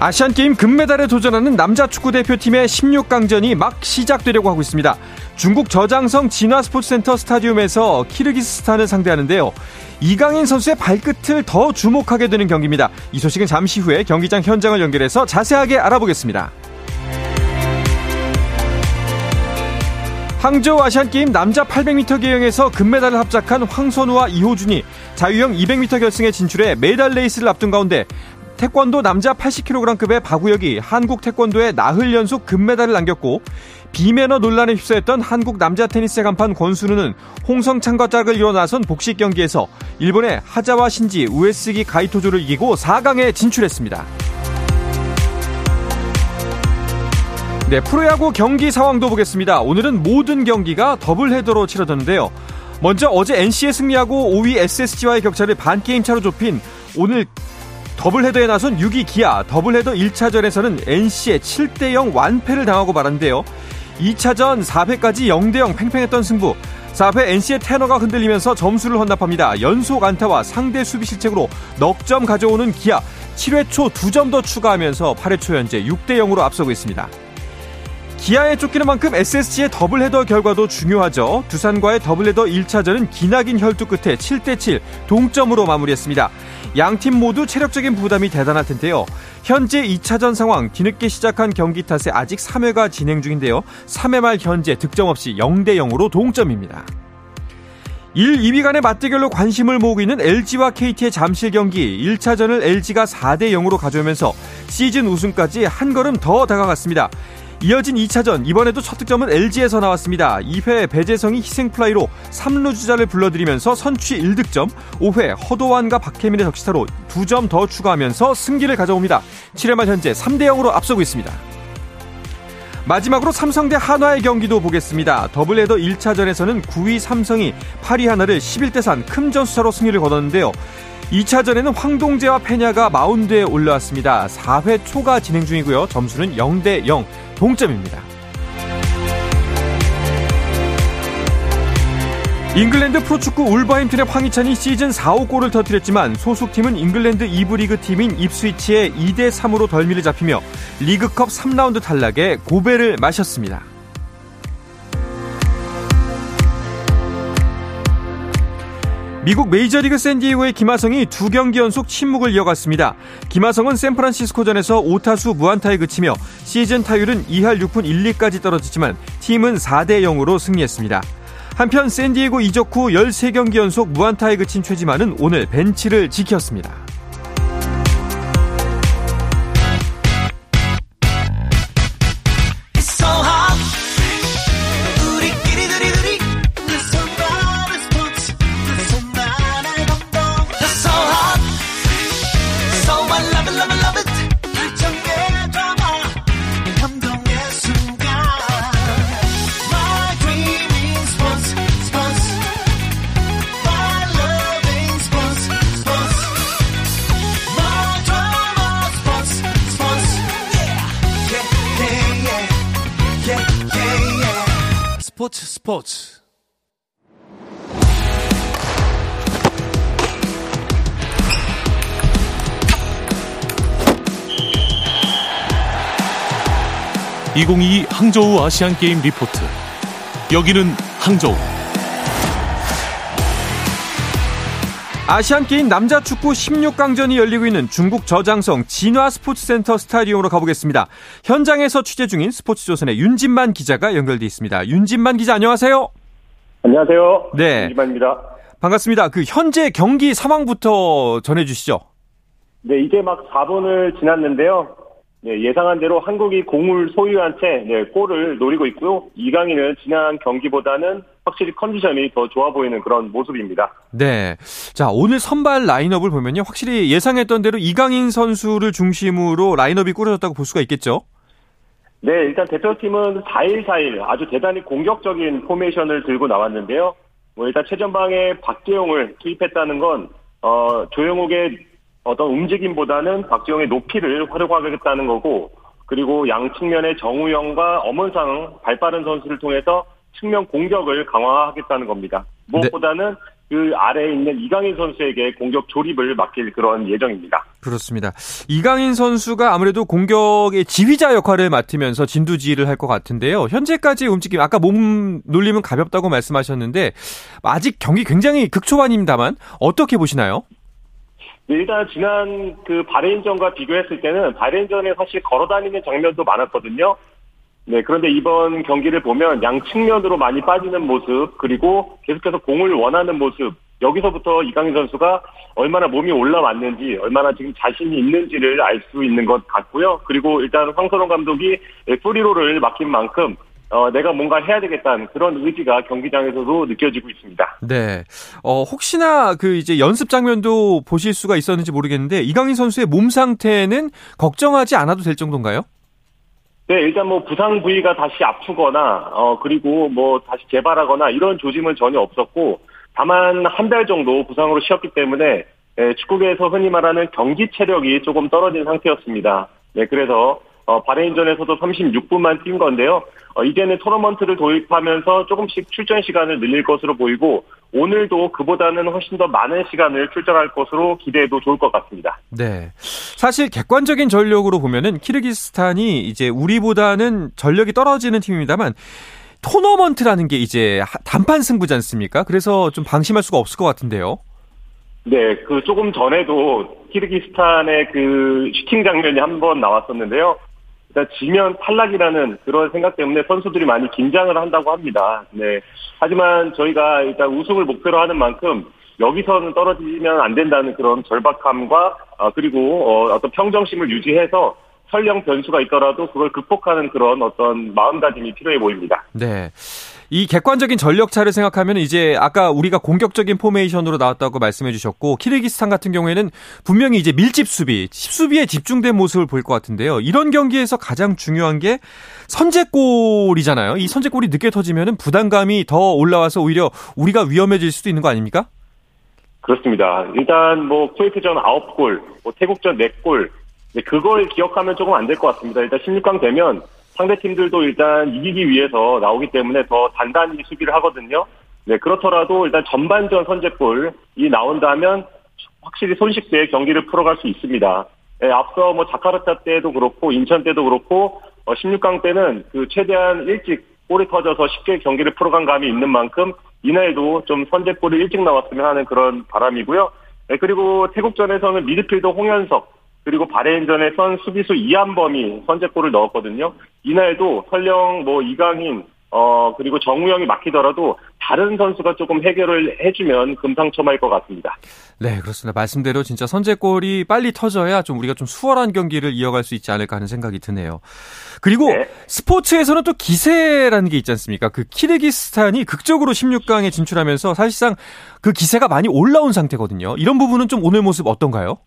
아시안게임 금메달에 도전하는 남자 축구대표팀의 16강전이 막 시작되려고 하고 있습니다. 중국 저장성 진화스포츠센터 스타디움에서 키르기스스탄을 상대하는데요. 이강인 선수의 발끝을 더 주목하게 되는 경기입니다. 이 소식은 잠시 후에 경기장 현장을 연결해서 자세하게 알아보겠습니다. 항저우 아시안게임 남자 800m 계영에서 금메달을 합작한 황선우와 이호준이 자유형 200m 결승에 진출해 메달 레이스를 앞둔 가운데 태권도 남자 80kg급의 박우혁이 한국 태권도에 나흘 연속 금메달을 남겼고 비매너 논란에 휩싸였던 한국 남자 테니스의 간판 권순우는 홍성창과 짝을 이뤄 나선 복식 경기에서 일본의 하자와 신지 우에스기 가이토조를 이기고 4강에 진출했습니다. 네, 프로야구 경기 상황도 보겠습니다. 오늘은 모든 경기가 더블 헤더로 치러졌는데요. 먼저 어제 NC에 승리하고 5위 SSG와의 격차를 반 게임 차로 좁힌 오늘 더블헤더에 나선 6위 기아 더블헤더 1차전에서는 NC에 7대0 완패를 당하고 말았는데요. 2차전 4회까지 0대0 팽팽했던 승부. 4회 NC의 태너가 흔들리면서 점수를 헌납합니다. 연속 안타와 상대 수비 실책으로 넉 점 가져오는 기아 7회 초 2점 더 추가하면서 8회 초 현재 6대0으로 앞서고 있습니다. 기아에 쫓기는 만큼 SSG의 더블헤더 결과도 중요하죠. 두산과의 더블헤더 1차전은 기나긴 혈투 끝에 7대7 동점으로 마무리했습니다. 양팀 모두 체력적인 부담이 대단할 텐데요. 현재 2차전 상황 뒤늦게 시작한 경기 탓에 아직 3회가 진행 중인데요. 3회 말 현재 득점 없이 0대 0으로 동점입니다. 1, 2위 간의 맞대결로 관심을 모으고 있는 LG와 KT의 잠실 경기 1차전을 LG가 4대 0으로 가져오면서 시즌 우승까지 한 걸음 더 다가갔습니다. 이어진 2차전 이번에도 첫 득점은 LG에서 나왔습니다. 2회 배재성이 희생플라이로 3루 주자를 불러들이면서 선취 1득점 5회 허도환과 박혜민의 적시타로 2점 더 추가하면서 승기를 가져옵니다. 7회 말 현재 3대0으로 앞서고 있습니다. 마지막으로 삼성 대 한화의 경기도 보겠습니다. 더블헤더 1차전에서는 9위 삼성이 8위 하나를 11대 3 큰 점수차로 승리를 거뒀는데요. 2차전에는 황동재와 페냐가 마운드에 올라왔습니다. 4회 초가 진행 중이고요. 점수는 0대 0 동점입니다. 잉글랜드 프로축구 울버햄튼의 황희찬이 시즌 4호 골을 터뜨렸지만 소속팀은 잉글랜드 2부 리그 팀인 입스위치에 2대 3으로 덜미를 잡히며 리그컵 3라운드 탈락에 고배를 마셨습니다. 미국 메이저리그 샌디에고의 김하성이 두 경기 연속 침묵을 이어갔습니다. 김하성은 샌프란시스코전에서 5타수 무안타에 그치며 시즌 타율은 2할 6푼 1리까지 떨어졌지만 팀은 4대 0으로 승리했습니다. 한편 샌디에고 이적 후 13경기 연속 무안타에 그친 최지만은 오늘 벤치를 지켰습니다. (2022) 항저우 아시안 게임 리포트 여기는 항저우 아시안 게임 남자 축구 16강전이 열리고 있는 중국 저장성 진화 스포츠센터 스타디움으로 가보겠습니다. 현장에서 취재 중인 스포츠조선의 윤진만 기자가 연결돼 있습니다. 윤진만 기자 안녕하세요. 안녕하세요. 네. 윤진만입니다. 반갑습니다. 그 현재 경기 상황부터 전해주시죠. 네, 이제 막 4분을 지났는데요. 네, 예상한 대로 한국이 공을 소유한 채 네, 골을 노리고 있고요. 이강인은 지난 경기보다는 확실히 컨디션이 더 좋아 보이는 그런 모습입니다. 네. 자, 오늘 선발 라인업을 보면요. 확실히 예상했던 대로 이강인 선수를 중심으로 라인업이 꾸려졌다고 볼 수가 있겠죠? 네, 일단 대표팀은 4일4일 아주 대단히 공격적인 포메이션을 들고 나왔는데요. 뭐 일단 최전방에 박재용을 투입했다는 건 어, 조영욱의 어떤 움직임보다는 박재용의 높이를 활용하겠다는 거고 그리고 양 측면의 정우영과 엄원상 발빠른 선수를 통해서 측면 공격을 강화하겠다는 겁니다. 무엇보다는 네. 그 아래에 있는 이강인 선수에게 공격 조립을 맡길 그런 예정입니다. 그렇습니다. 이강인 선수가 아무래도 공격의 지휘자 역할을 맡으면서 진두지휘를 할 것 같은데요. 현재까지 움직임 아까 몸 놀림은 가볍다고 말씀하셨는데 아직 경기 굉장히 극초반입니다만 어떻게 보시나요? 네, 일단 지난 그 바레인전과 비교했을 때는 바레인전에 사실 걸어다니는 장면도 많았거든요. 네, 그런데 이번 경기를 보면 양 측면으로 많이 빠지는 모습, 그리고 계속해서 공을 원하는 모습, 여기서부터 이강인 선수가 얼마나 몸이 올라왔는지, 얼마나 지금 자신이 있는지를 알 수 있는 것 같고요. 그리고 일단 황선홍 감독이 프리로를 맡긴 만큼 어, 내가 뭔가 해야 되겠다는 그런 의지가 경기장에서도 느껴지고 있습니다. 네. 어, 혹시나 그 이제 연습 장면도 보실 수가 있었는지 모르겠는데 이강인 선수의 몸 상태는 걱정하지 않아도 될 정도인가요? 네, 일단 뭐 부상 부위가 다시 아프거나 어 그리고 뭐 다시 재발하거나 이런 조짐은 전혀 없었고 다만 한 달 정도 부상으로 쉬었기 때문에 예, 축구계에서 흔히 말하는 경기 체력이 조금 떨어진 상태였습니다. 네, 그래서 어, 바레인전에서도 36분만 뛴 건데요. 어, 이제는 토너먼트를 도입하면서 조금씩 출전 시간을 늘릴 것으로 보이고 오늘도 그보다는 훨씬 더 많은 시간을 출전할 것으로 기대해도 좋을 것 같습니다. 네. 사실 객관적인 전력으로 보면은 키르기스탄이 이제 우리보다는 전력이 떨어지는 팀입니다만 토너먼트라는 게 이제 단판 승부지 않습니까? 그래서 좀 방심할 수가 없을 것 같은데요. 네, 그 조금 전에도 키르기스탄의 그 슈팅 장면이 한 번 나왔었는데요. 일단 지면 탈락이라는 그런 생각 때문에 선수들이 많이 긴장을 한다고 합니다. 네. 하지만 저희가 일단 우승을 목표로 하는 만큼 여기서는 떨어지면 안 된다는 그런 절박함과 어, 그리고 어, 어떤 평정심을 유지해서 설령 변수가 있더라도 그걸 극복하는 그런 어떤 마음가짐이 필요해 보입니다. 네. 이 객관적인 전력차를 생각하면 이제 아까 우리가 공격적인 포메이션으로 나왔다고 말씀해 주셨고 키르기스탄 같은 경우에는 분명히 이제 밀집 수비, 수비에 집중된 모습을 보일 것 같은데요. 이런 경기에서 가장 중요한 게 선제골이잖아요. 이 선제골이 늦게 터지면 부담감이 더 올라와서 오히려 우리가 위험해질 수도 있는 거 아닙니까? 그렇습니다. 일단 뭐 쿠웨이트전 9골, 뭐 태국전 4골, 그걸 기억하면 조금 안 될 것 같습니다. 일단 16강 되면 상대 팀들도 일단 이기기 위해서 나오기 때문에 더 단단히 수비를 하거든요. 네, 그렇더라도 일단 전반전 선제골이 나온다면 확실히 손쉽게 경기를 풀어갈 수 있습니다. 네, 앞서 뭐 자카르타 때도 그렇고 인천 때도 그렇고 어, 16강 때는 그 최대한 일찍 골이 터져서 쉽게 경기를 풀어간 감이 있는 만큼 이날도 좀 선제골이 일찍 나왔으면 하는 그런 바람이고요. 네, 그리고 태국전에서는 미드필더 홍현석 그리고 바레인전에선 수비수 이한범이 선제골을 넣었거든요. 이날도 설령 뭐 이강인 어 그리고 정우영이 막히더라도 다른 선수가 조금 해결을 해주면 금상첨화일 것 같습니다. 네 그렇습니다. 말씀대로 진짜 선제골이 빨리 터져야 좀 우리가 좀 수월한 경기를 이어갈 수 있지 않을까 하는 생각이 드네요. 그리고 네. 스포츠에서는 또 기세라는 게 있지 않습니까? 그 키르기스탄이 극적으로 16강에 진출하면서 사실상 그 기세가 많이 올라온 상태거든요. 이런 부분은 좀 오늘 모습 어떤가요?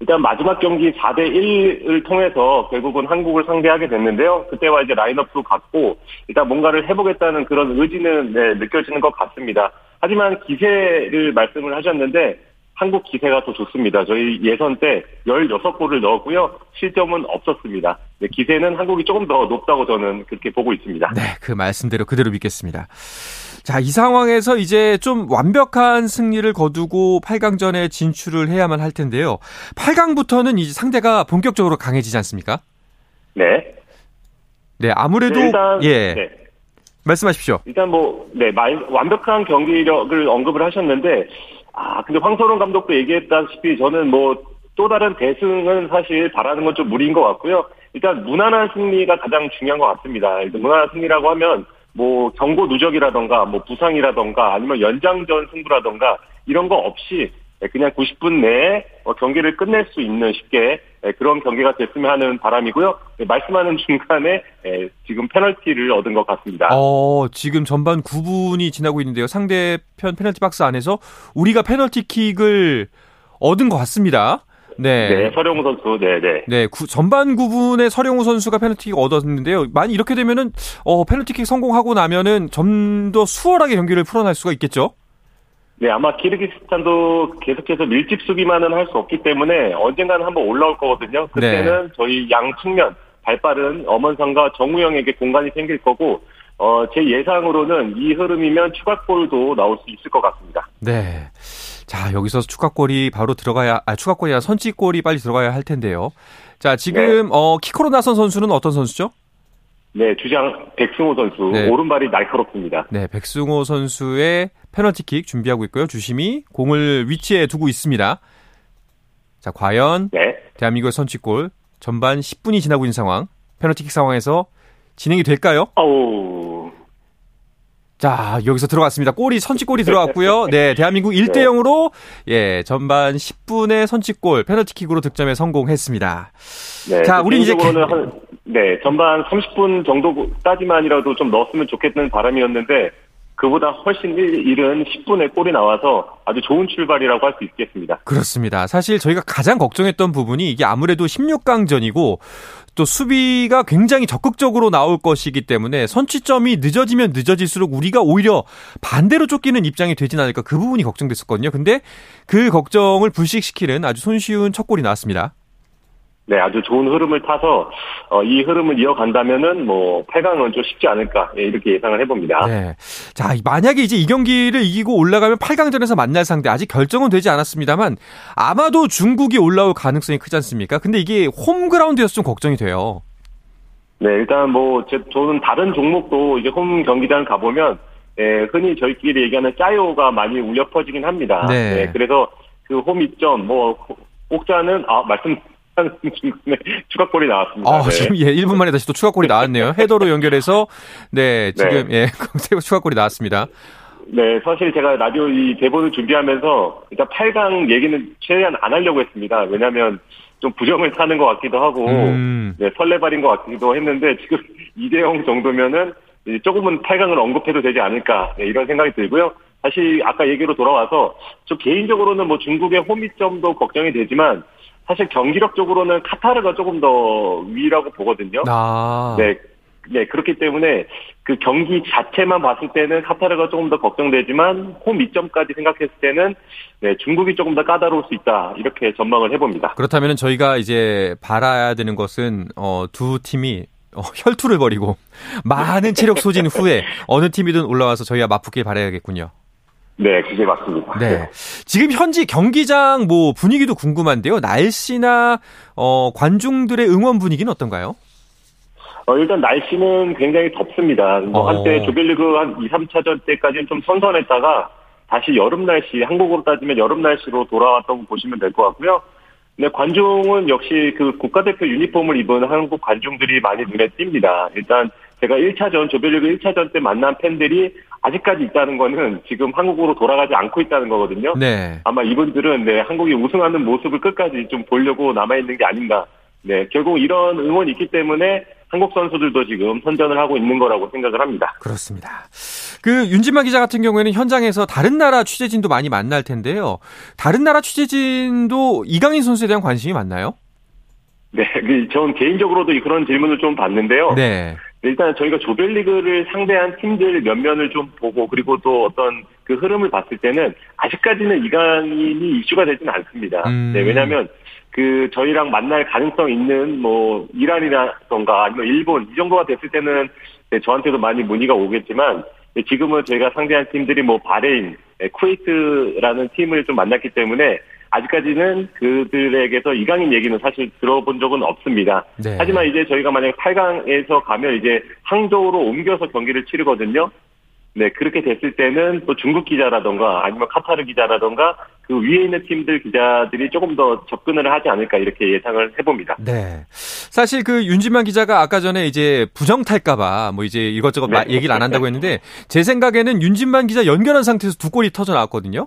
일단 마지막 경기 4대 1을 통해서 결국은 한국을 상대하게 됐는데요. 그때와 이제 라인업도 같고 일단 뭔가를 해보겠다는 그런 의지는 네, 느껴지는 것 같습니다. 하지만 기세를 말씀을 하셨는데 한국 기세가 더 좋습니다. 저희 예선 때 16골을 넣었고요. 실점은 없었습니다. 네, 기세는 한국이 조금 더 높다고 저는 그렇게 보고 있습니다. 네, 그 말씀대로 그대로 믿겠습니다. 자, 이 상황에서 이제 좀 완벽한 승리를 거두고 8강전에 진출을 해야만 할 텐데요. 8강부터는 이제 상대가 본격적으로 강해지지 않습니까? 네. 네, 아무래도 네, 일단, 예. 네. 말씀하십시오. 일단 뭐, 네, 완벽한 경기력을 언급을 하셨는데, 아, 근데 황선홍 감독도 얘기했다시피 저는 뭐, 또 다른 대승은 사실 바라는 건 좀 무리인 것 같고요. 일단 무난한 승리가 가장 중요한 것 같습니다. 일단 무난한 승리라고 하면 뭐 경고 누적이라던가 뭐 부상이라던가 아니면 연장전 승부라던가 이런 거 없이 그냥 90분 내에 뭐 경기를 끝낼 수 있는 쉽게 그런 경기가 됐으면 하는 바람이고요. 말씀하는 중간에 지금 페널티를 얻은 것 같습니다. 어, 지금 전반 9분이 지나고 있는데요. 상대편 페널티 박스 안에서 우리가 페널티킥을 얻은 것 같습니다. 네. 네, 설영우 선수, 네, 네. 네, 구, 전반 구 분에 설영우 선수가 페널티킥 얻었는데요. 만약 이렇게 되면은 어, 페널티킥 성공하고 나면은 좀 더 수월하게 경기를 풀어나갈 수가 있겠죠. 네, 아마 키르기스탄도 계속해서 밀집 수비만은 할 수 없기 때문에 언젠가는 한번 올라올 거거든요. 그때는 네. 저희 양 측면 발빠른 엄원상과 정우영에게 공간이 생길 거고 어, 제 예상으로는 이 흐름이면 추가골도 나올 수 있을 것 같습니다. 네. 자, 여기서 추가골이 바로 들어가야, 아, 추가골이 아니라 선취골이 빨리 들어가야 할 텐데요. 자, 지금, 네. 어, 키코로 나선 선수는 어떤 선수죠? 네, 주장 백승호 선수 네. 오른발이 날카롭습니다. 네, 백승호 선수의 페널티킥 준비하고 있고요. 주심이 공을 위치에 두고 있습니다. 자, 과연 네, 대한민국의 선취골 전반 10분이 지나고 있는 상황, 페널티킥 상황에서 진행이 될까요? 어우, 자, 여기서 들어갔습니다. 골이 선취골이 들어갔고요. 네, 대한민국 1대 0으로 예, 전반 10분의 선취골 페널티킥으로 득점에 성공했습니다. 네, 자, 우리 이제 한, 네, 전반 30분 정도까지만이라도 좀 넣었으면 좋겠는 바람이었는데 그보다 훨씬 일- 이른 10분에 골이 나와서 아주 좋은 출발이라고 할 수 있겠습니다. 그렇습니다. 사실 저희가 가장 걱정했던 부분이 이게 아무래도 16강전이고 또 수비가 굉장히 적극적으로 나올 것이기 때문에 선취점이 늦어지면 늦어질수록 우리가 오히려 반대로 쫓기는 입장이 되진 않을까 그 부분이 걱정됐었거든요. 근데 그 걱정을 불식시키는 아주 손쉬운 첫 골이 나왔습니다. 네, 아주 좋은 흐름을 타서 어, 이 흐름을 이어간다면은 뭐 8강은 좀 쉽지 않을까 예, 이렇게 예상을 해봅니다. 네. 자, 만약에 이제 이 경기를 이기고 올라가면 8강전에서 만날 상대 아직 결정은 되지 않았습니다만 아마도 중국이 올라올 가능성이 크지 않습니까? 근데 이게 홈그라운드여서 좀 걱정이 돼요. 네, 일단 뭐 제, 저는 다른 종목도 이제 홈 경기장 가보면 예, 흔히 저희끼리 얘기하는 짜요가 많이 울려 퍼지긴 합니다. 네. 그래서 그 홈 입점 뭐 꼭자는 아 말씀 중간에 추가골이 나왔습니다. 아, 네. 지금 예, 1분 만에 다시 또 추가골이 나왔네요. 헤더로 연결해서 네, 지금 예, 강태호 추가골이 나왔습니다. 네, 사실 제가 라디오 이 대본을 준비하면서 일단 8강 얘기는 최대한 안 하려고 했습니다. 왜냐하면 좀 부정을 사는 것 같기도 하고, 음. 네, 설레발인 것 같기도 했는데 지금 2대0 정도면은 조금은 8강을 언급해도 되지 않을까 네, 이런 생각이 들고요. 다시 아까 얘기로 돌아와서 저 개인적으로는 뭐 중국의 홈이점도 걱정이 되지만 사실 경기력적으로는 카타르가 조금 더 위라고 보거든요. 아. 네, 네 그렇기 때문에 그 경기 자체만 봤을 때는 카타르가 조금 더 걱정되지만 홈 이점까지 생각했을 때는 네, 중국이 조금 더 까다로울 수 있다 이렇게 전망을 해봅니다. 그렇다면 저희가 이제 바라야 되는 것은 어, 두 팀이 어, 혈투를 벌이고 많은 체력 소진 후에 어느 팀이든 올라와서 저희가 맞붙길 바라야겠군요. 네, 그게 맞습니다. 네. 지금 현지 경기장 뭐 분위기도 궁금한데요. 날씨나 어, 관중들의 응원 분위기는 어떤가요? 어, 일단 날씨는 굉장히 덥습니다. 뭐 어. 한때 조별리그 한 2, 3차전 때까지는 좀 선선했다가 다시 여름 날씨, 한국으로 따지면 여름 날씨로 돌아왔다고 보시면 될 것 같고요. 네, 관중은 역시 그 국가대표 유니폼을 입은 한국 관중들이 많이 눈에 띕니다. 일단 제가 1차전, 조별리그 1차전 때 만난 팬들이 아직까지 있다는 거는 지금 한국으로 돌아가지 않고 있다는 거거든요. 네. 아마 이분들은 네, 한국이 우승하는 모습을 끝까지 좀 보려고 남아 있는 게 아닌가. 네, 결국 이런 응원이 있기 때문에 한국 선수들도 지금 선전을 하고 있는 거라고 생각을 합니다. 그렇습니다. 그 윤진만 기자 같은 경우에는 현장에서 다른 나라 취재진도 많이 만날 텐데요. 다른 나라 취재진도 이강인 선수에 대한 관심이 많나요? 네, 그, 전 개인적으로도 그런 질문을 좀 받는데요. 네. 일단 저희가 조별리그를 상대한 팀들 면면을 좀 보고 그리고 또 어떤 그 흐름을 봤을 때는 아직까지는 이강인이 이슈가 되지는 않습니다. 음. 네, 왜냐하면 그 저희랑 만날 가능성 있는 뭐 이란이라던가 아니면 일본 이 정도가 됐을 때는 네, 저한테도 많이 문의가 오겠지만 네, 지금은 저희가 상대한 팀들이 뭐 바레인, 네, 쿠웨이트라는 팀을 좀 만났기 때문에 아직까지는 그들에게서 이강인 얘기는 사실 들어본 적은 없습니다. 네. 하지만 이제 저희가 만약 8강에서 가면 이제 항저우로 옮겨서 경기를 치르거든요. 네, 그렇게 됐을 때는 또 중국 기자라던가 아니면 카타르 기자라던가 그 위에 있는 팀들 기자들이 조금 더 접근을 하지 않을까 이렇게 예상을 해봅니다. 네. 사실 그 윤진만 기자가 아까 전에 이제 부정 탈까봐 뭐 이제 이것저것 네. 마- 얘기를 안 한다고 했는데 제 생각에는 윤진만 기자 연결한 상태에서 두 골이 터져 나왔거든요.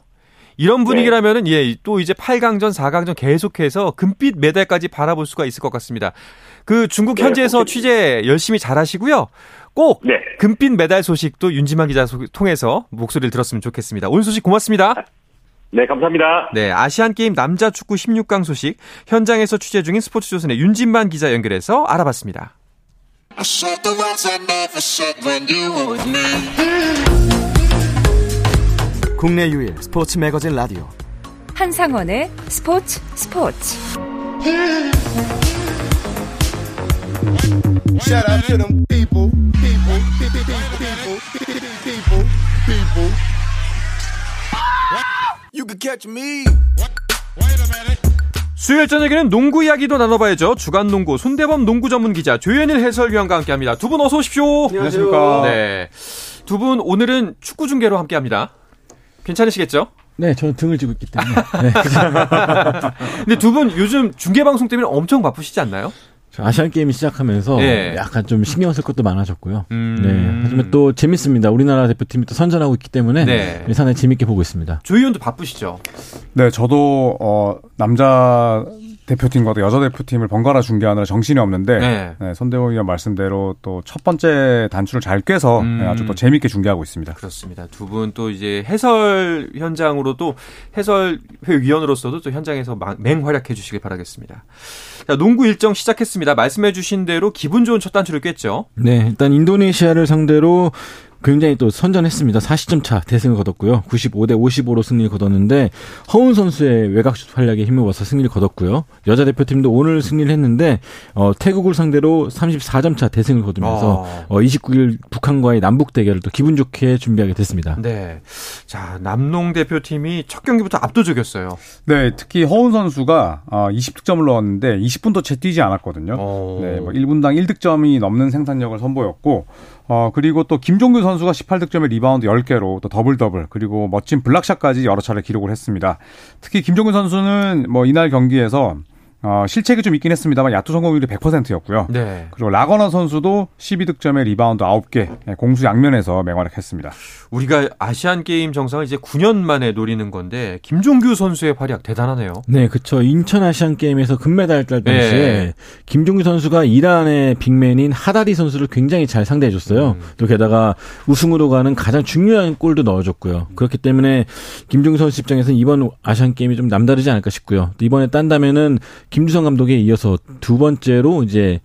이런 분위기라면은 예, 또 이제 8강전, 4강전 계속해서 금빛 메달까지 바라볼 수가 있을 것 같습니다. 그 중국 네, 현지에서 취재 열심히 잘 하시고요. 꼭 네. 금빛 메달 소식도 윤지만 기자 소- 통해서 목소리를 들었으면 좋겠습니다. 오늘 소식 고맙습니다. 네, 감사합니다. 네, 아시안 게임 남자 축구 16강 소식 현장에서 취재 중인 스포츠조선의 윤진만 기자 연결해서 알아봤습니다. 국내 유일 스포츠 매거진 라디오 한상원의 스포츠 스포츠. 수요일 저녁에는 농구 이야기도 나눠봐야죠. 주간 농구 손대범 농구 전문 기자 조현일 해설위원과 함께합니다. 두 분 어서 오십시오. 안녕하십니까. 네, 두 분 오늘은 축구 중계로 함께합니다. 괜찮으시겠죠? 네, 저는 등을 쥐고 있기 때문에. 네. 근데 두 분 요즘 중계 방송 때문에 엄청 바쁘시지 않나요? 저 아시안 게임이 시작하면서 예. 약간 좀 신경 쓸 것도 많아졌고요. 음. 네. 하지만 또 재밌습니다. 우리나라 대표팀이 또 선전하고 있기 때문에 네. 상당히 재밌게 보고 있습니다. 조희원도 바쁘시죠? 네, 저도 어 남자 대표팀과 또 여자 대표팀을 번갈아 중계하느라 정신이 없는데 네. 네, 손대범 위원 말씀대로 또 첫 번째 단추를 잘 꿰서 음. 네, 아주 또 재밌게 중계하고 있습니다. 그렇습니다. 두 분 또 이제 해설 현장으로도 해설회 위원으로서도 또 현장에서 막- 맹활약해 주시길 바라겠습니다. 자, 농구 일정 시작했습니다. 말씀해 주신 대로 기분 좋은 첫 단추를 꿰죠. 네, 일단 인도네시아를 상대로 굉장히 또 선전했습니다. 40점 차 대승을 거뒀고요. 95대 55로 승리를 거뒀는데 허운 선수의 외곽슛 활약에 힘입어서 승리를 거뒀고요. 여자 대표팀도 오늘 승리를 했는데 어, 태국을 상대로 34점 차 대승을 거두면서 아. 어, 29일 북한과의 남북 대결을 또 기분 좋게 준비하게 됐습니다. 네. 자, 남농 대표팀이 첫 경기부터 압도적이었어요. 네, 특히 허웅 선수가 어, 20득점을 넣었는데 20분도 채 뛰지 않았거든요. 어. 네, 뭐 1분당 1득점이 넘는 생산력을 선보였고 어, 그리고 또 김종규 선수가 18득점에 리바운드 10개로 또 더블 더블 그리고 멋진 블락샷까지 여러 차례 기록을 했습니다. 특히 김종규 선수는 뭐 이날 경기에서 어, 실책이 좀 있긴 했습니다만 야투 성공률이 100%였고요. 네. 그리고 라건아 선수도 12득점에 리바운드 9개, 예, 공수 양면에서 맹활약했습니다. 우리가 아시안 게임 정상을 이제 9년 만에 노리는 건데 김종규 선수의 활약 대단하네요. 네, 그쵸. 인천 아시안 게임에서 금메달 딸 당시에 네. 김종규 선수가 이란의 빅맨인 하다리 선수를 굉장히 잘 상대해 줬어요. 음. 또 게다가 우승으로 가는 가장 중요한 골도 넣어줬고요. 그렇기 때문에 김종규 선수 입장에서는 이번 아시안 게임이 좀 남다르지 않을까 싶고요. 또 이번에 딴다면은 김주성 감독에 이어서 두 번째로 이제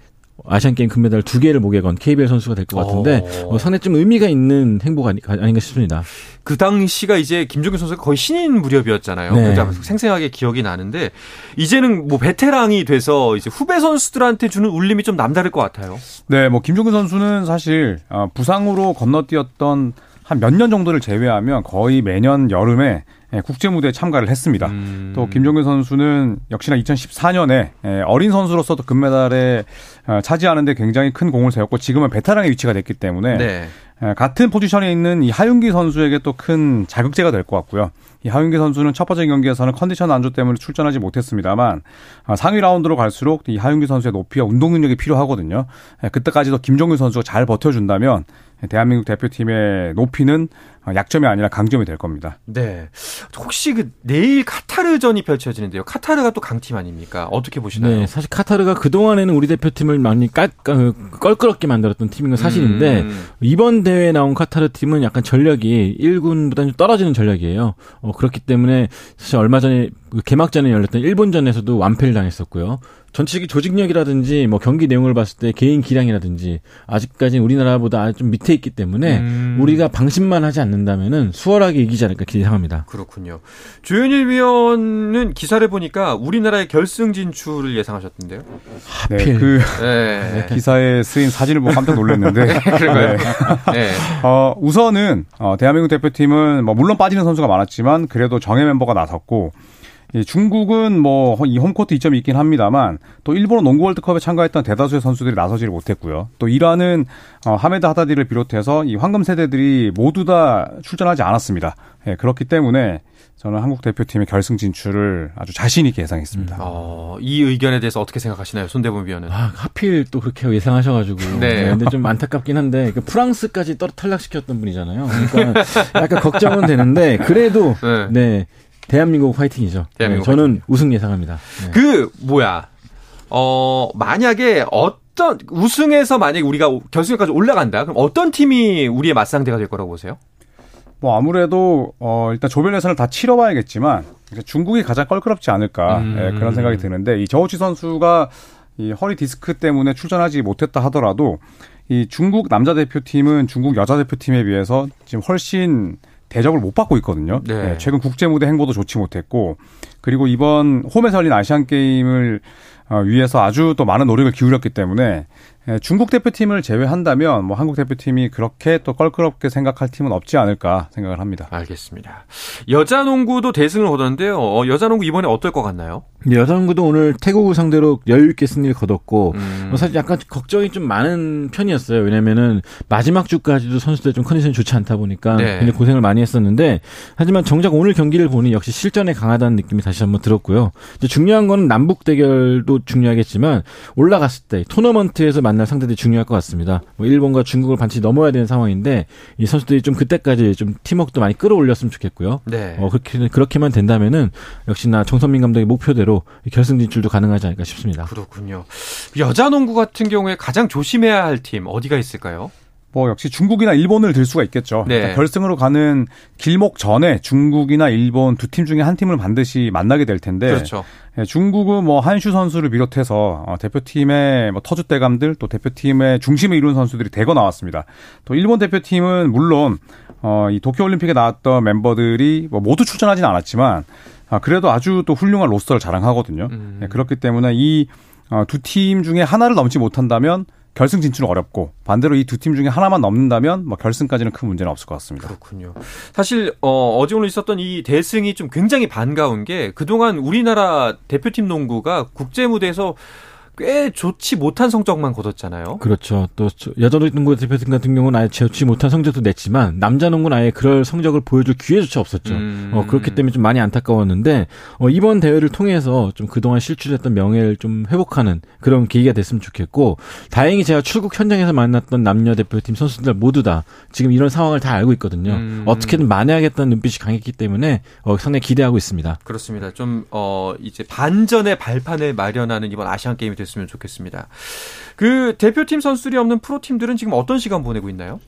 아시안 게임 금메달 두 개를 목에 건 KBL 선수가 될 것 같은데 어. 어, 상당히 좀 의미가 있는 행복 아니, 아닌가 싶습니다. 그 당시가 이제 김종규 선수가 거의 신인 무렵이었잖아요. 네. 그래서 생생하게 기억이 나는데 이제는 뭐 베테랑이 돼서 이제 후배 선수들한테 주는 울림이 좀 남다를 것 같아요. 네, 뭐 김종규 선수는 사실 어, 부상으로 건너뛰었던 한 몇 년 정도를 제외하면 거의 매년 여름에 예, 국제 무대에 참가를 했습니다. 음. 또 김종규 선수는 역시나 2014년에 예, 어린 선수로서도 금메달에 어, 차지하는데 굉장히 큰 공을 세웠고 지금은 베테랑의 위치가 됐기 때문에 네. 예, 같은 포지션에 있는 이 하윤기 선수에게 또 큰 자극제가 될 것 같고요. 이 하윤기 선수는 첫 번째 경기에서는 컨디션 안조 때문에 출전하지 못했습니다만 아, 상위 라운드로 갈수록 이 하윤기 선수의 높이와 운동 능력이 필요하거든요. 예, 그때까지도 김종규 선수가 잘 버텨준다면 대한민국 대표팀의 높이는 어, 약점이 아니라 강점이 될 겁니다. 네. 혹시 그 내일 카타르전이 펼쳐지는데요. 카타르가 또 강팀 아닙니까? 어떻게 보시나요? 네, 사실 카타르가 그동안에는 우리 대표팀을 많이 깔, 깔, 껄끄럽게 만들었던 팀인 건 사실인데, 음. 이번 대회에 나온 카타르 팀은 약간 전력이 1군보다는 좀 떨어지는 전력이에요. 어, 그렇기 때문에 사실 얼마 전에 그 개막전에 열렸던 일본전에서도 완패를 당했었고요. 전체적인 조직력이라든지 뭐 경기 내용을 봤을 때 개인 기량이라든지 아직까지는 우리나라보다 좀 밑에 있기 때문에 음. 우리가 방심만 하지 않는 다면은 수월하게 이기지 않을까 기대합니다. 그렇군요. 조현일 위원은 기사를 보니까 우리나라의 결승 진출을 예상하셨던데요. 네, 하필. 그 네. 기사에 쓰인 사진을 보고 깜짝 놀랐는데 그런가요? 네. 네. 어, 우선은 어, 대한민국 대표팀은 뭐 물론 빠지는 선수가 많았지만 그래도 정예 멤버가 나섰고 이 중국은 뭐 이 홈코트 이점이 있긴 합니다만 또 일본 농구 월드컵에 참가했던 대다수의 선수들이 나서지를 못했고요. 또 이란은 어, 하메드 하다디를 비롯해서 이 황금 세대들이 모두 다 출전하지 않았습니다. 예, 그렇기 때문에 저는 한국 대표팀의 결승 진출을 아주 자신 있게 예상했습니다. 어, 이 의견에 대해서 어떻게 생각하시나요? 손대범 위원은. 아, 하필 또 그렇게 예상하셔가지고. 네. 네. 근데 좀 안타깝긴 한데, 그 프랑스까지 떨 탈락시켰던 분이잖아요. 그러니까 약간 걱정은 되는데, 그래도, 네. 네. 대한민국 화이팅이죠. 대한민국 네, 저는 우승 예상합니다. 네. 그 뭐야? 어 만약에 어떤 우승해서 만약에 우리가 결승까지 올라간다. 그럼 어떤 팀이 우리의 맞상대가 될 거라고 보세요? 뭐 아무래도 어 일단 조별 예선을 다 치러봐야겠지만 이제 중국이 가장 껄끄럽지 않을까 음. 예, 그런 생각이 드는데 이 저우치 선수가 이 허리 디스크 때문에 출전하지 못했다 하더라도 이 중국 남자 대표팀은 중국 여자 대표팀에 비해서 지금 훨씬 대접을 못 받고 있거든요. 네. 예, 최근 국제 무대 행보도 좋지 못했고 그리고 이번 홈에서 열린 아시안 게임을 어, 위해서 아주 또 많은 노력을 기울였기 때문에 예, 중국 대표팀을 제외한다면 뭐 한국 대표팀이 그렇게 또 껄끄럽게 생각할 팀은 없지 않을까 생각을 합니다. 알겠습니다. 여자 농구도 대승을 거뒀는데요. 어, 여자 농구 이번에 어떨 것 같나요? 여자 농구도 오늘 태국을 상대로 여유 있게 승리를 거뒀고 음. 뭐 사실 약간 걱정이 좀 많은 편이었어요. 왜냐면은 마지막 주까지도 선수들 좀 컨디션이 좋지 않다 보니까 네. 굉장히 고생을 많이 했었는데 하지만 정작 오늘 경기를 보니 역시 실전에 강하다는 느낌이 다시 한번 들었고요. 이제 중요한 거는 남북 대결도 중요하겠지만 올라갔을 때 토너먼트에서 만날 상대들이 중요할 것 같습니다. 뭐 일본과 중국을 반드시 넘어야 되는 상황인데 이 선수들이 좀 그때까지 좀 팀워크도 많이 끌어올렸으면 좋겠고요. 네. 어, 그렇게, 그렇게만 된다면은 역시나 정선민 감독의 목표대로 결승 진출도 가능하지 않을까 싶습니다. 그렇군요. 여자 농구 같은 경우에 가장 조심해야 할 팀 어디가 있을까요? 뭐 역시 중국이나 일본을 들 수가 있겠죠. 네. 일단 결승으로 가는 길목 전에 중국이나 일본 두 팀 중에 한 팀을 반드시 만나게 될 텐데 그렇죠. 예, 중국은 뭐 한슈 선수를 비롯해서 어, 대표팀의 뭐 터줏대감들 또 대표팀의 중심을 이룬 선수들이 대거 나왔습니다. 또 일본 대표팀은 물론 어, 이 도쿄올림픽에 나왔던 멤버들이 뭐 모두 출전하지는 않았지만 아, 그래도 아주 또 훌륭한 로스터를 자랑하거든요. 음. 예, 그렇기 때문에 이 어, 두 팀 중에 하나를 넘지 못한다면 결승 진출은 어렵고 반대로 이 두 팀 중에 하나만 넘는다면 뭐 결승까지는 큰 문제는 없을 것 같습니다. 그렇군요. 사실 어, 어제 오늘 있었던 이 대승이 좀 굉장히 반가운 게 그동안 우리나라 대표팀 농구가 국제 무대에서 꽤 좋지 못한 성적만 거뒀잖아요. 그렇죠. 또 저- 여자 농구 대표팀 같은 경우는 아예 좋지 못한 성적도 냈지만 남자 농구는 아예 그럴 성적을 보여줄 기회조차 없었죠. 음. 어, 그렇기 때문에 좀 많이 안타까웠는데 어, 이번 대회를 통해서 좀 그동안 실추했던 명예를 좀 회복하는 그런 계기가 됐으면 좋겠고 다행히 제가 출국 현장에서 만났던 남녀 대표팀 선수들 모두 다 지금 이런 상황을 다 알고 있거든요. 음. 어떻게든 만회하겠다는 눈빛이 강했기 때문에 어, 상당히 기대하고 있습니다. 그렇습니다. 좀, 어, 이제 반전의 발판을 마련하는 이번 아시안 게임이 됐 으면 좋겠습니다. 그 대표팀 선수들이 없는 프로팀들은 지금 어떤 시간 보내고 있나요?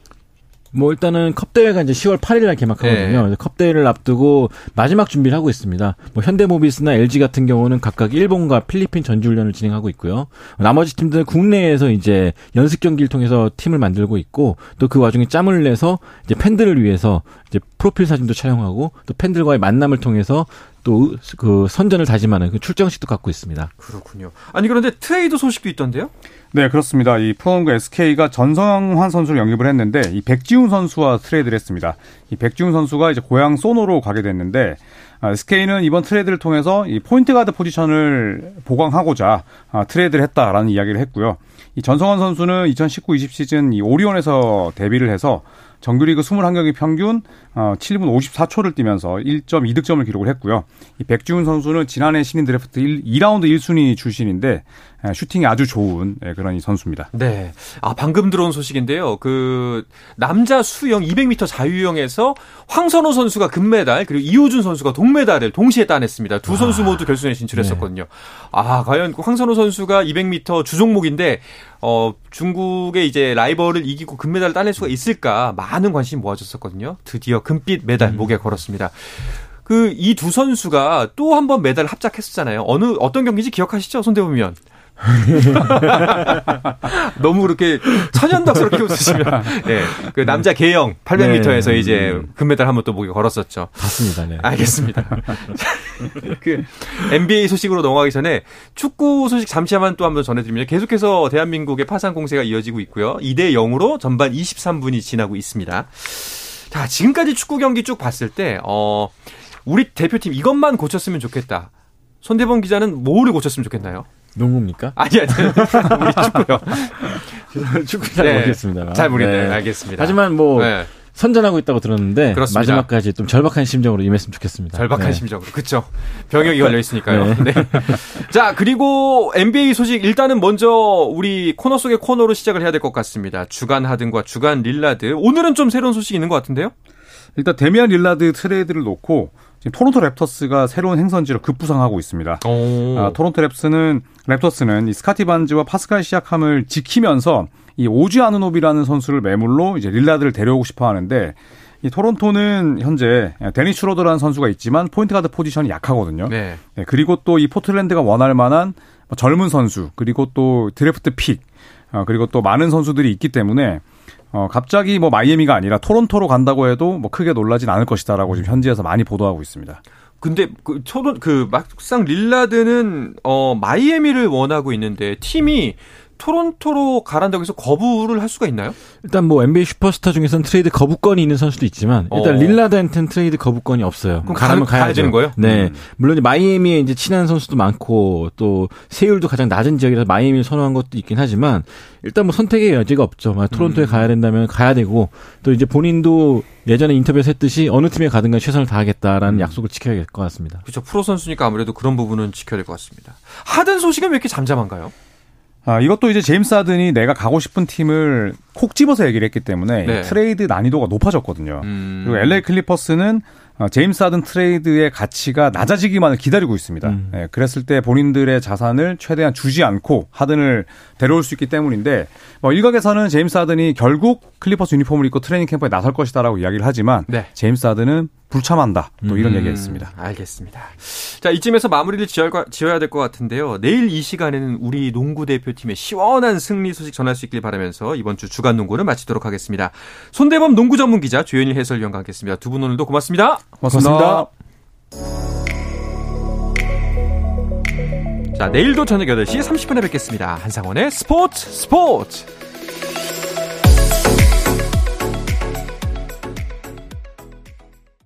뭐 일단은 컵 대회가 이제 10월 8일 날 개막하거든요. 네. 컵 대회를 앞두고 마지막 준비를 하고 있습니다. 뭐 현대모비스나 LG 같은 경우는 각각 일본과 필리핀 전지훈련을 진행하고 있고요. 나머지 팀들은 국내에서 이제 연습 경기를 통해서 팀을 만들고 있고 또 그 와중에 짬을 내서 이제 팬들을 위해서 이제 프로필 사진도 촬영하고 또 팬들과의 만남을 통해서 또 그 선전을 다짐하는 그 출정식도 갖고 있습니다. 그렇군요. 아니, 그런데 트레이드 소식도 있던데요? 네, 그렇습니다. 이 프로농구 SK가 전성환 선수를 영입을 했는데 이 백지훈 선수와 트레이드를 했습니다. 이 백지훈 선수가 이제 고양 소노로 가게 됐는데 아, SK는 이번 트레이드를 통해서 이 포인트 가드 포지션을 보강하고자 아, 트레이드를 했다라는 이야기를 했고요. 이 전성환 선수는 2019-20 시즌 이 오리온에서 데뷔를 해서 정규리그 21경기 평균 어, 7분 54초를 뛰면서 1.2득점을 기록을 했고요. 이 백지훈 선수는 지난해 신인 드래프트 1, 2라운드 1순위 출신인데 에, 슈팅이 아주 좋은 예, 그런 이 선수입니다. 네. 아, 방금 들어온 소식인데요. 그, 남자 수영 200m 자유형에서 황선호 선수가 금메달, 그리고 이호준 선수가 동메달을 동시에 따냈습니다. 두 선수 모두 결승에 진출했었거든요. 아, 과연 그 황선호 선수가 200m 주종목인데, 어, 중국의 이제 라이벌을 이기고 금메달을 따낼 수가 있을까 많은 관심이 모아졌었거든요. 드디어 금빛 메달 목에 걸었습니다. 그, 이 두 선수가 또 한 번 메달을 합작했었잖아요. 어느, 어떤 경기인지 기억하시죠? 손대보면. 너무 그렇게 천연덕스럽게 웃으시면 예, 그 남자 개영 800m에서 네. 이제 금메달 한 번 또 목에 걸었었죠. 맞습니다. 네. 알겠습니다. 그 NBA 소식으로 넘어가기 전에 축구 소식 잠시만 또 한번 전해드리면 계속해서 대한민국의 파상 공세가 이어지고 있고요. 2대 0으로 전반 23분이 지나고 있습니다. 자, 지금까지 축구 경기 쭉 봤을 때, 어, 우리 대표팀 이것만 고쳤으면 좋겠다. 손대범 기자는 뭐를 고쳤으면 좋겠나요? 농구입니까? 아니, 아니, 우리 축구요. 축구 잘 네. 모르겠습니다. 잘 모르겠네요. 네. 알겠습니다. 하지만 뭐 네, 선전하고 있다고 들었는데 그렇습니다. 마지막까지 좀 절박한 심정으로 임했으면 좋겠습니다. 절박한 네. 심정으로. 그쵸. 병역이 걸려 있으니까요. 네. 네. 자, 그리고 NBA 소식 일단은 먼저 우리 코너 속의 코너로 시작을 해야 될 것 같습니다. 주간 하든과 주간 릴라드. 오늘은 좀 새로운 소식이 있는 것 같은데요? 일단 데미안 릴라드 트레이드를 놓고 지금 토론토 랩터스가 새로운 행선지로 급부상하고 있습니다. 오. 아, 토론토 랩스는 랩터스는 이 스카티 반즈와 파스칼 시아캄을 지키면서 이 오지 아누노비라는 선수를 매물로 이제 릴라드를 데려오고 싶어 하는데 이 토론토는 현재 데니스 슈로더라는 선수가 있지만 포인트 가드 포지션이 약하거든요. 네. 네, 그리고 또 이 포틀랜드가 원할 만한 뭐 젊은 선수 그리고 또 드래프트 픽 어, 그리고 또 많은 선수들이 있기 때문에 어, 갑자기 뭐 마이애미가 아니라 토론토로 간다고 해도 뭐 크게 놀라진 않을 것이다라고 지금 현지에서 많이 보도하고 있습니다. 근데 그 초론 그 막상 릴라드는 어 마이애미를 원하고 있는데 팀이 토론토로 가란다고 해서 거부를 할 수가 있나요? 일단 뭐 NBA 슈퍼스타 중에서는 트레이드 거부권이 있는 선수도 있지만 일단 어. 릴라드한테는 트레이드 거부권이 없어요. 그럼 가면 가- 가야 가야죠. 되는 거예요? 네. 음. 물론 이제 마이애미에 이제 친한 선수도 많고 또 세율도 가장 낮은 지역이라서 마이애미를 선호한 것도 있긴 하지만 일단 뭐 선택의 여지가 없죠. 막 토론토에 음. 가야 된다면 가야 되고 또 이제 본인도 예전에 인터뷰에서 했듯이 어느 팀에 가든 간 최선을 다하겠다라는 음. 약속을 지켜야 될 것 같습니다. 그렇죠. 프로 선수니까 아무래도 그런 부분은 지켜야 될 것 같습니다. 하든 소식은 왜 이렇게 잠잠한가요? 아, 이것도 이제 제임스 하든이 내가 가고 싶은 팀을 콕 집어서 얘기를 했기 때문에 네. 트레이드 난이도가 높아졌거든요. 음. 그리고 LA 클리퍼스는 어, 제임스 하든 트레이드의 가치가 낮아지기만을 기다리고 있습니다. 음. 예, 그랬을 때 본인들의 자산을 최대한 주지 않고 하든을 데려올 수 있기 때문인데 뭐 일각에서는 제임스 하든이 결국 클리퍼스 유니폼을 입고 트레이닝 캠프에 나설 것이다라고 이야기를 하지만 네. 제임스 하든은 불참한다. 또 이런 음, 얘기했습니다. 알겠습니다. 자, 이쯤에서 마무리를 지어야, 지어야 될 것 같은데요. 내일 이 시간에는 우리 농구 대표팀의 시원한 승리 소식 전할 수 있길 바라면서 이번 주 주간 농구를 마치도록 하겠습니다. 손대범 농구 전문 기자 조현일 해설위원과 함께했습니다. 두 분 오늘도 고맙습니다. 고맙습니다. 자, 내일도 저녁 8시 30분에 뵙겠습니다. 한상원의 스포츠 스포츠!